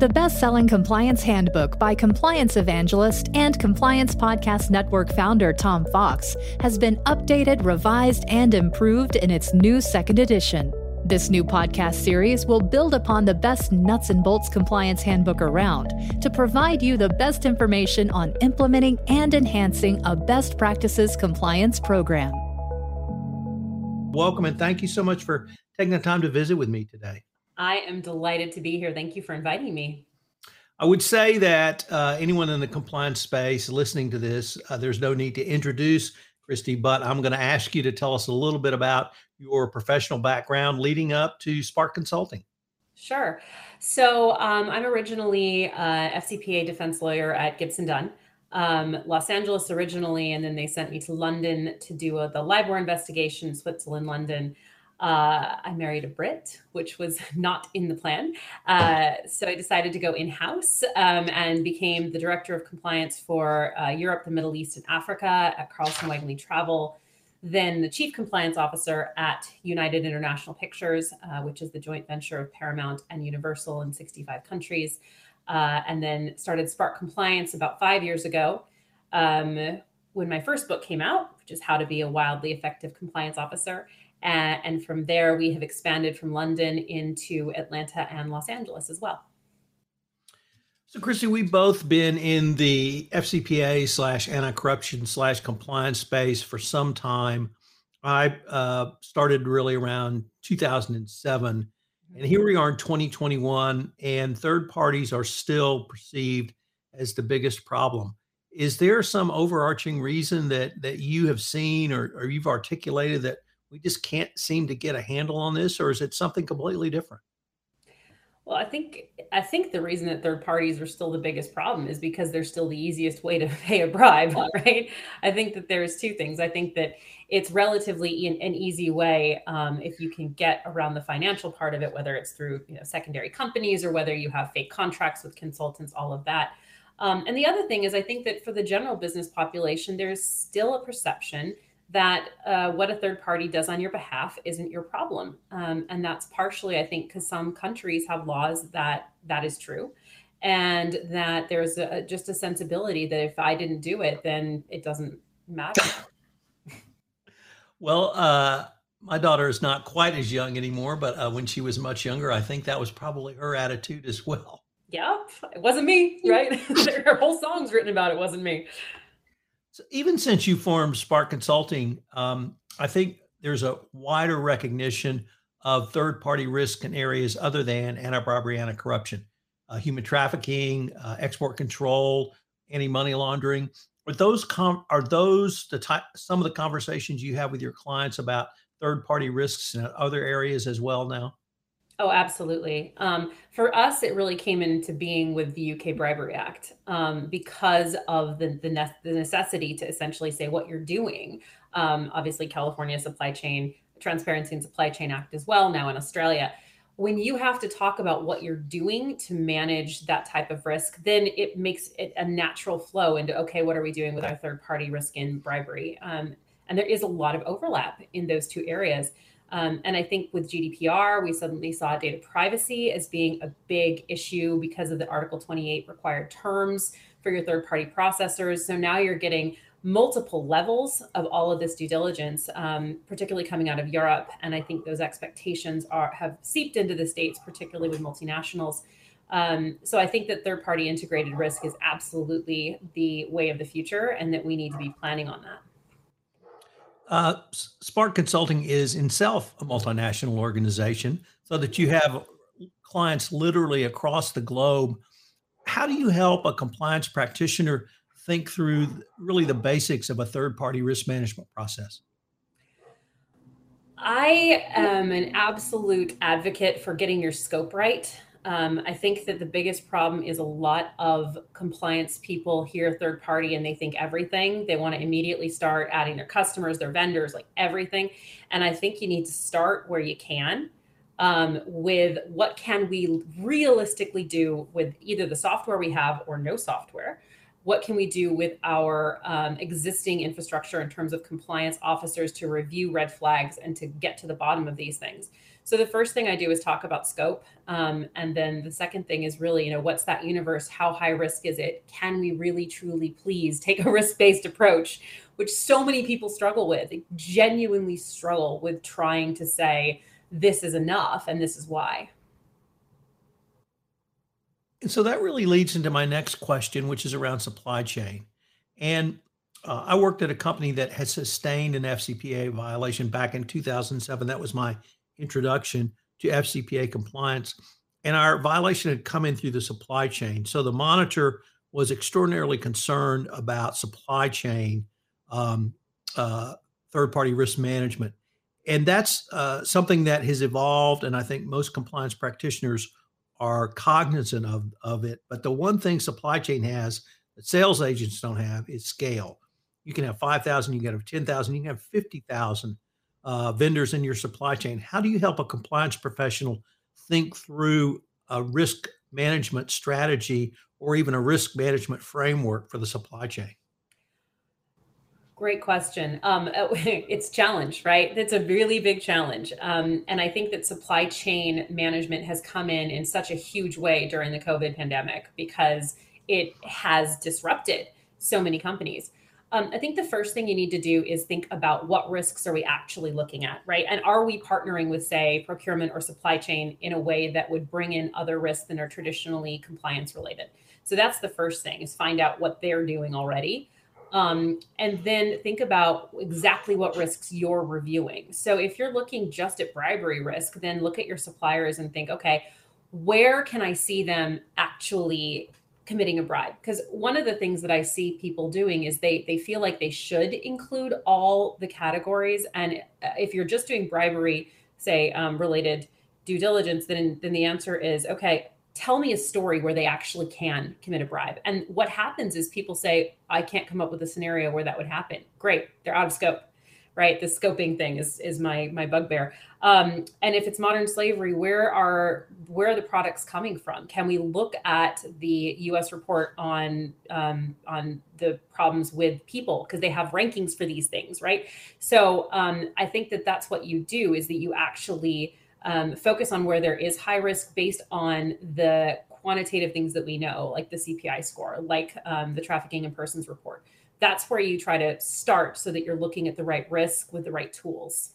The best selling compliance handbook by compliance evangelist and Compliance Podcast Network founder Tom Fox has been updated, revised, and improved in its new second edition. This new podcast series will build upon the best nuts and bolts compliance handbook around to provide you the best information on implementing and enhancing a best practices compliance program. Welcome and thank you so much for taking the time to visit with me today. I am delighted to be here. Thank you for inviting me. I would say that uh, anyone in the compliance space listening to this, uh, there's no need to introduce Kristy, but I'm going to ask you to tell us a little bit about your professional background leading up to Spark Consulting. Sure. So um, I'm originally a FCPA defense lawyer at Gibson Dunn. Um, Los Angeles originally, and then they sent me to London to do a, the LIBOR investigation, Switzerland, London. Uh, I married a Brit, which was not in the plan. Uh, so I decided to go in house um, and became the director of compliance for uh, Europe, the Middle East, and Africa at Carlson Wagonlit Travel. Then the chief compliance officer at United International Pictures, uh, which is the joint venture of Paramount and Universal in 65 countries. Uh, and then started Spark Compliance about five years ago. Um, when my first book came out, which is How to Be a Wildly Effective Compliance Officer. Uh, and from there, we have expanded from London into Atlanta and Los Angeles as well. So, Kristy, we've both been in the FCPA slash anti corruption slash compliance space for some time. I uh, started really around 2007. And here we are in 2021, and third parties are still perceived as the biggest problem. Is there some overarching reason that that you have seen or, or you've articulated that we just can't seem to get a handle on this, or is it something completely different? Well, I think I think the reason that third parties are still the biggest problem is because they're still the easiest way to pay a bribe, right? I think that there's two things. I think that it's relatively an, an easy way um, if you can get around the financial part of it, whether it's through you know secondary companies or whether you have fake contracts with consultants, all of that. Um, and the other thing is, I think that for the general business population, there's still a perception that uh, what a third party does on your behalf isn't your problem. Um, and that's partially i think because some countries have laws that that is true and that there's a, just a sensibility that if i didn't do it then it doesn't matter. Well uh, my daughter is not quite as young anymore but uh, when she was much younger i think that was probably her attitude as well. Yep, it wasn't me right? Her whole song's written about it wasn't me so even since you formed Spark Consulting, um, I think there's a wider recognition of third-party risk in areas other than anti-bribery, anti-corruption, uh, human trafficking, uh, export control, anti-money laundering. Are those com- are those the type some of the conversations you have with your clients about third-party risks in other areas as well now? Oh, absolutely. Um, for us, it really came into being with the UK Bribery Act um, because of the, the, ne- the, necessity to essentially say what you're doing. Um, obviously, California Supply Chain Transparency and Supply Chain Act as well, now in Australia. When you have to talk about what you're doing to manage that type of risk, then it makes it a natural flow into okay, what are we doing with our third party risk in bribery? Um, and there is a lot of overlap in those two areas. Um, and I think with GDPR, we suddenly saw data privacy as being a big issue because of the Article 28 required terms for your third party processors. So now you're getting multiple levels of all of this due diligence, um, particularly coming out of Europe. And I think those expectations are have seeped into the states, particularly with multinationals. Um, so I think that third party integrated risk is absolutely the way of the future, and that we need to be planning on that. Uh, Spark Consulting is itself a multinational organization, so that you have clients literally across the globe. How do you help a compliance practitioner think through really the basics of a third party risk management process? I am an absolute advocate for getting your scope right. Um, I think that the biggest problem is a lot of compliance people hear third party and they think everything. They want to immediately start adding their customers, their vendors, like everything. And I think you need to start where you can um, with what can we realistically do with either the software we have or no software. What can we do with our um, existing infrastructure in terms of compliance officers to review red flags and to get to the bottom of these things? So the first thing I do is talk about scope, um, and then the second thing is really, you know, what's that universe? How high risk is it? Can we really, truly, please take a risk-based approach, which so many people struggle with, they genuinely struggle with trying to say this is enough and this is why. And so that really leads into my next question, which is around supply chain. And uh, I worked at a company that had sustained an FCPA violation back in 2007. That was my introduction to FCPA compliance. And our violation had come in through the supply chain. So the monitor was extraordinarily concerned about supply chain um, uh, third party risk management. And that's uh, something that has evolved. And I think most compliance practitioners are cognizant of, of it. But the one thing supply chain has that sales agents don't have is scale. You can have 5,000, you can have 10,000, you can have 50,000 uh, vendors in your supply chain. How do you help a compliance professional think through a risk management strategy or even a risk management framework for the supply chain? Great question. Um, it's challenge, right? It's a really big challenge, um, and I think that supply chain management has come in in such a huge way during the COVID pandemic because it has disrupted so many companies. Um, I think the first thing you need to do is think about what risks are we actually looking at, right? And are we partnering with, say, procurement or supply chain in a way that would bring in other risks than are traditionally compliance related? So that's the first thing: is find out what they're doing already um, and then think about exactly what risks you're reviewing. So if you're looking just at bribery risk, then look at your suppliers and think, okay, where can I see them actually committing a bribe? Because one of the things that I see people doing is they they feel like they should include all the categories, and uh, if you're just doing bribery, say um, related due diligence, then then the answer is okay tell me a story where they actually can commit a bribe. And what happens is people say, I can't come up with a scenario where that would happen. Great, they're out of scope, right? The scoping thing is is my my bugbear. Um, and if it's modern slavery, where are where are the products coming from? Can we look at the U.S. report on um, on the problems with people because they have rankings for these things, right? So um, I think that that's what you do is that you actually um, focus on where there is high risk based on the quantitative things that we know, like the CPI score, like um, the trafficking in persons report. That's where you try to start so that you're looking at the right risk with the right tools.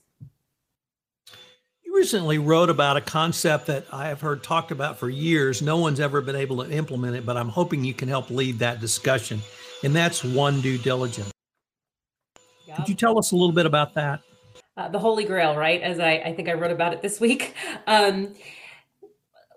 You recently wrote about a concept that I have heard talked about for years. No one's ever been able to implement it, but I'm hoping you can help lead that discussion. And that's one due diligence. Yep. Could you tell us a little bit about that? uh, the holy grail, right? As I, I think I wrote about it this week. Um,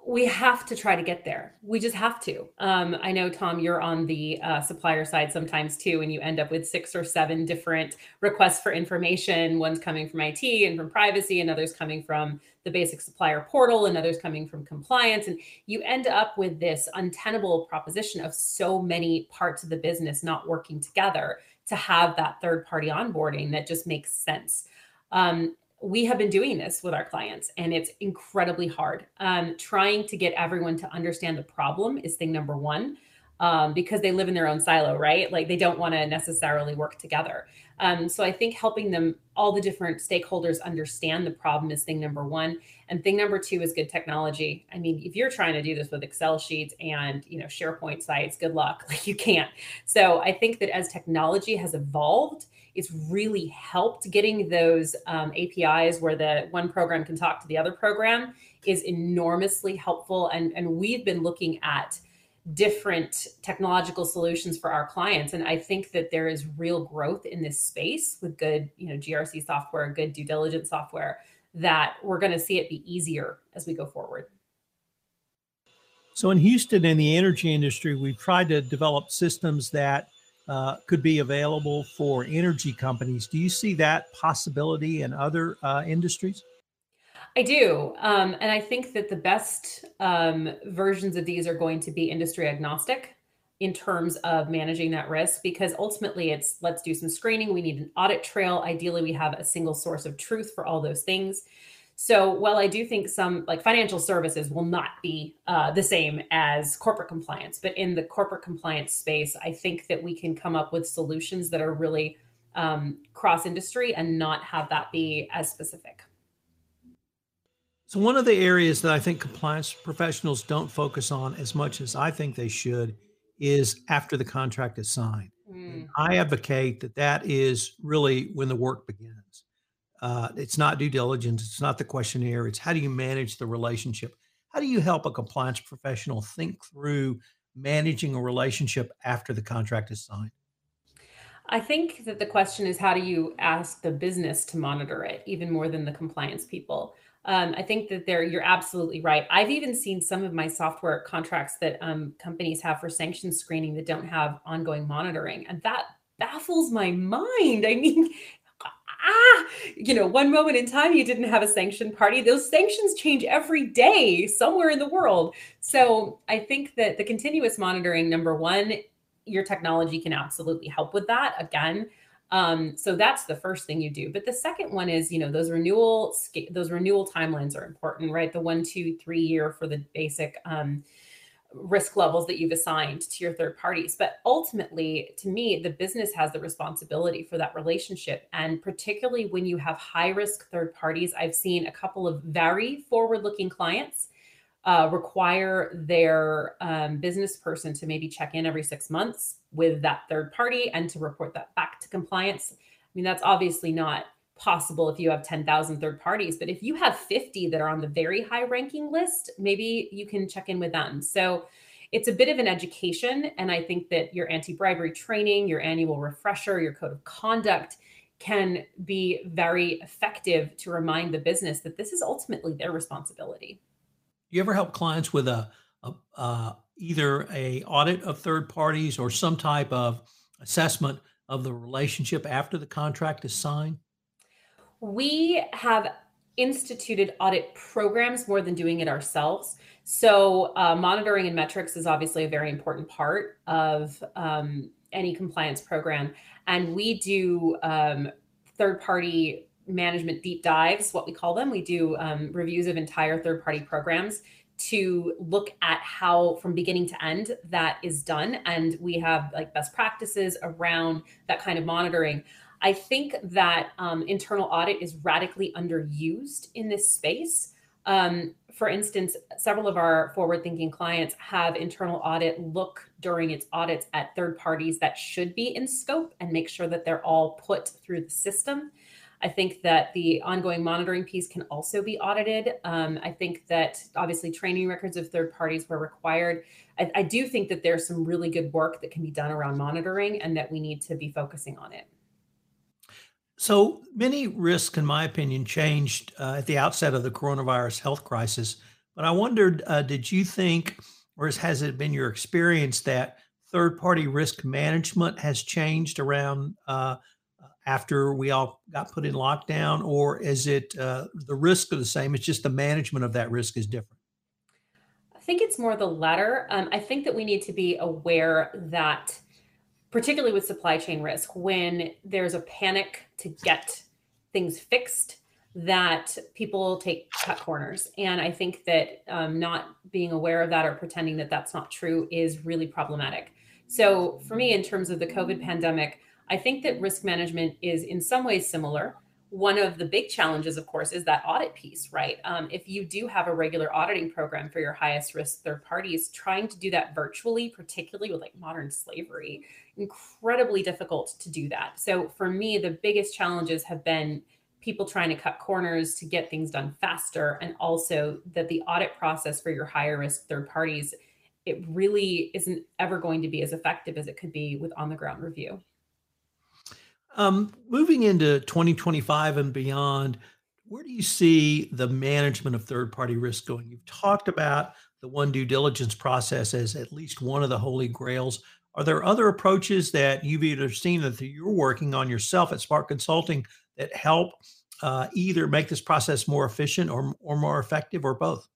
we have to try to get there. We just have to. Um, I know, Tom, you're on the uh, supplier side sometimes too, and you end up with six or seven different requests for information. One's coming from IT and from privacy, and others coming from the basic supplier portal, and others coming from compliance. And you end up with this untenable proposition of so many parts of the business not working together to have that third party onboarding that just makes sense. Um, we have been doing this with our clients and it's incredibly hard. Um, trying to get everyone to understand the problem is thing number one um, because they live in their own silo, right? Like they don't want to necessarily work together. Um, so I think helping them, all the different stakeholders understand the problem is thing number one. And thing number two is good technology. I mean, if you're trying to do this with Excel sheets and you know SharePoint sites, good luck. Like you can't. So I think that as technology has evolved, it's really helped getting those um, APIs where the one program can talk to the other program is enormously helpful. And, and we've been looking at different technological solutions for our clients. And I think that there is real growth in this space with good, you know, GRC software, good due diligence software, that we're going to see it be easier as we go forward. So in Houston, in the energy industry, we've tried to develop systems that uh, could be available for energy companies. Do you see that possibility in other uh, industries? I do. Um, and I think that the best um, versions of these are going to be industry agnostic in terms of managing that risk because ultimately it's let's do some screening. We need an audit trail. Ideally, we have a single source of truth for all those things. So while I do think some like financial services will not be uh, the same as corporate compliance, but in the corporate compliance space, I think that we can come up with solutions that are really um, cross industry and not have that be as specific. So, one of the areas that I think compliance professionals don't focus on as much as I think they should is after the contract is signed. Mm. I advocate that that is really when the work begins. Uh, it's not due diligence, it's not the questionnaire, it's how do you manage the relationship? How do you help a compliance professional think through managing a relationship after the contract is signed? I think that the question is how do you ask the business to monitor it even more than the compliance people? Um, I think that there you're absolutely right. I've even seen some of my software contracts that um, companies have for sanction screening that don't have ongoing monitoring, and that baffles my mind. I mean, ah, you know, one moment in time you didn't have a sanction party. Those sanctions change every day somewhere in the world. So I think that the continuous monitoring, number one, your technology can absolutely help with that. Again, um, so that's the first thing you do. But the second one is, you know, those renewal those renewal timelines are important, right? The one, two, three year for the basic um, risk levels that you've assigned to your third parties. But ultimately, to me, the business has the responsibility for that relationship. And particularly when you have high risk third parties, I've seen a couple of very forward looking clients uh, require their um, business person to maybe check in every six months with that third party and to report that back to compliance. I mean, that's obviously not possible if you have 10,000 third parties, but if you have 50 that are on the very high ranking list, maybe you can check in with them. So it's a bit of an education. And I think that your anti bribery training, your annual refresher, your code of conduct can be very effective to remind the business that this is ultimately their responsibility you ever help clients with a, a uh, either a audit of third parties or some type of assessment of the relationship after the contract is signed? We have instituted audit programs more than doing it ourselves. So, uh, monitoring and metrics is obviously a very important part of um, any compliance program. And we do um, third party management deep dives, what we call them. We do um, reviews of entire third party programs to look at how from beginning to end that is done. And we have like best practices around that kind of monitoring. I think that um, internal audit is radically underused in this space. Um, for instance several of our forward thinking clients have internal audit look during its audits at third parties that should be in scope and make sure that they're all put through the system I think that the ongoing monitoring piece can also be audited. Um, I think that obviously training records of third parties were required. I, I, do think that there's some really good work that can be done around monitoring and that we need to be focusing on it. So many risks, in my opinion, changed uh, at the outset of the coronavirus health crisis. But I wondered, uh, did you think, or has it been your experience that third party risk management has changed around uh, after we all got put in lockdown, or is it uh, the risk are the same? It's just the management of that risk is different. I think it's more the latter. Um, I think that we need to be aware that, particularly with supply chain risk, when there's a panic to get things fixed, that people take cut corners. And I think that um, not being aware of that or pretending that that's not true is really problematic. So, for me, in terms of the COVID pandemic, I think that risk management is in some ways similar. One of the big challenges, of course, is that audit piece, right? Um, if you do have a regular auditing program for your highest risk third parties, trying to do that virtually, particularly with like modern slavery, incredibly difficult to do that. So for me, the biggest challenges have been people trying to cut corners to get things done faster, and also that the audit process for your higher risk third parties, it really isn't ever going to be as effective as it could be with on the ground review. Um, moving into 2025 and beyond, where do you see the management of third party risk going? You've talked about the one due diligence process as at least one of the holy grails. Are there other approaches that you've either seen that you're working on yourself at Spark Consulting that help uh, either make this process more efficient or, or more effective or both?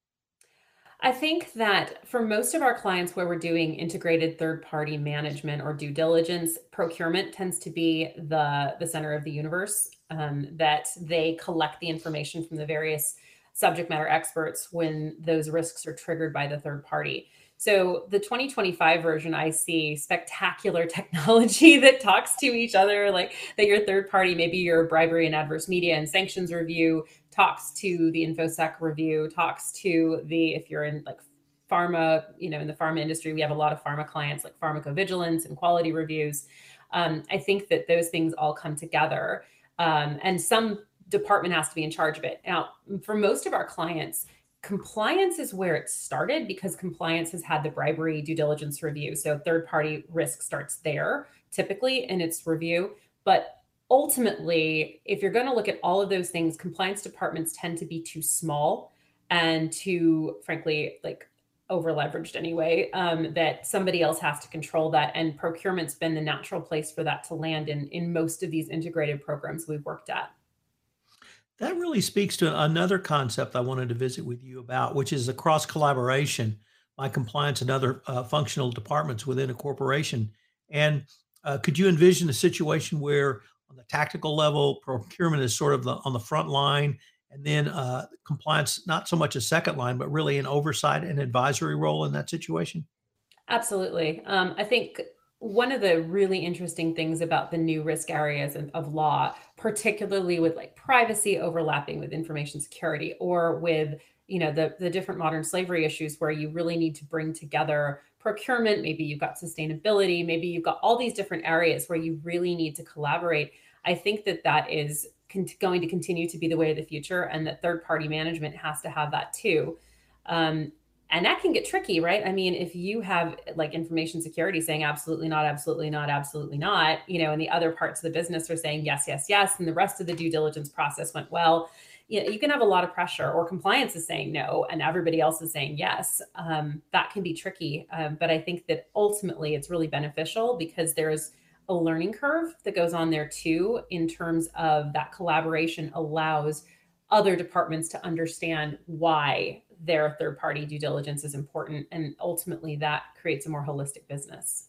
I think that for most of our clients where we're doing integrated third party management or due diligence, procurement tends to be the, the center of the universe, um, that they collect the information from the various subject matter experts when those risks are triggered by the third party. So the 2025 version, I see spectacular technology that talks to each other, like that your third party, maybe your bribery and adverse media and sanctions review talks to the InfoSec review, talks to the, if you're in like pharma, you know, in the pharma industry, we have a lot of pharma clients like pharmacovigilance and quality reviews. Um, I think that those things all come together. Um, and some department has to be in charge of it. Now, for most of our clients, compliance is where it started because compliance has had the bribery due diligence review. So third party risk starts there typically in its review. But ultimately, if you're going to look at all of those things, compliance departments tend to be too small and too, frankly, like over leveraged anyway um, that somebody else has to control that and procurement's been the natural place for that to land in in most of these integrated programs we've worked at that really speaks to another concept i wanted to visit with you about which is the cross collaboration by compliance and other uh, functional departments within a corporation. And uh, could you envision a situation where on the tactical level procurement is sort of the, on the front line and then uh, compliance not so much a second line but really an oversight and advisory role in that situation? Absolutely. Um, i think one of the really interesting things about the new risk areas of law particularly with like privacy overlapping with information security or with you know the the different modern slavery issues where you really need to bring together procurement maybe you've got sustainability maybe you've got all these different areas where you really need to collaborate. I think that that is con- going to continue to be the way of the future and that third party management has to have that too. Um, and that can get tricky right? I mean if you have like information security saying absolutely not absolutely not absolutely not you know and the other parts of the business are saying yes yes yes and the rest of the due diligence process went well you, know, you can have a lot of pressure or compliance is saying no and everybody else is saying yes. Um, that can be tricky um, but i think that ultimately it's really beneficial because there's a learning curve that goes on there too, in terms of that collaboration allows other departments to understand why their third party due diligence is important. And ultimately, that creates a more holistic business.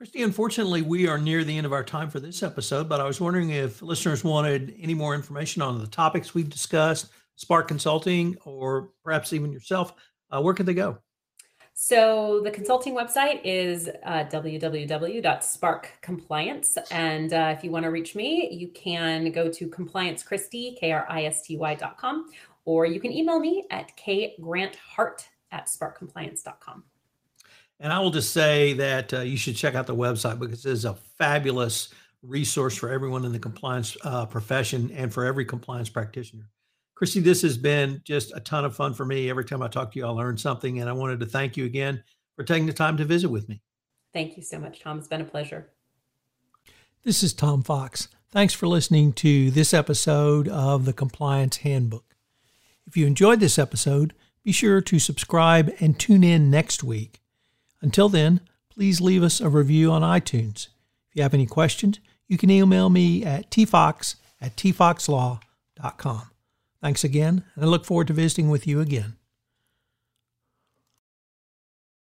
Kristy, unfortunately, we are near the end of our time for this episode, but I was wondering if listeners wanted any more information on the topics we've discussed, Spark Consulting, or perhaps even yourself, uh, where could they go? So the consulting website is uh, www.spark.compliance. And uh, if you want to reach me, you can go to compliancekristy, K-R-I-S-T-Y.com, or you can email me at kgranthart at sparkcompliance.com. And I will just say that uh, you should check out the website because it is a fabulous resource for everyone in the compliance uh, profession and for every compliance practitioner. Kristy, this has been just a ton of fun for me. Every time I talk to you, I learn something. And I wanted to thank you again for taking the time to visit with me. Thank you so much, Tom. It's been a pleasure. This is Tom Fox. Thanks for listening to this episode of the Compliance Handbook. If you enjoyed this episode, be sure to subscribe and tune in next week. Until then, please leave us a review on iTunes. If you have any questions, you can email me at tfox at tfoxlaw.com. Thanks again, and I look forward to visiting with you again.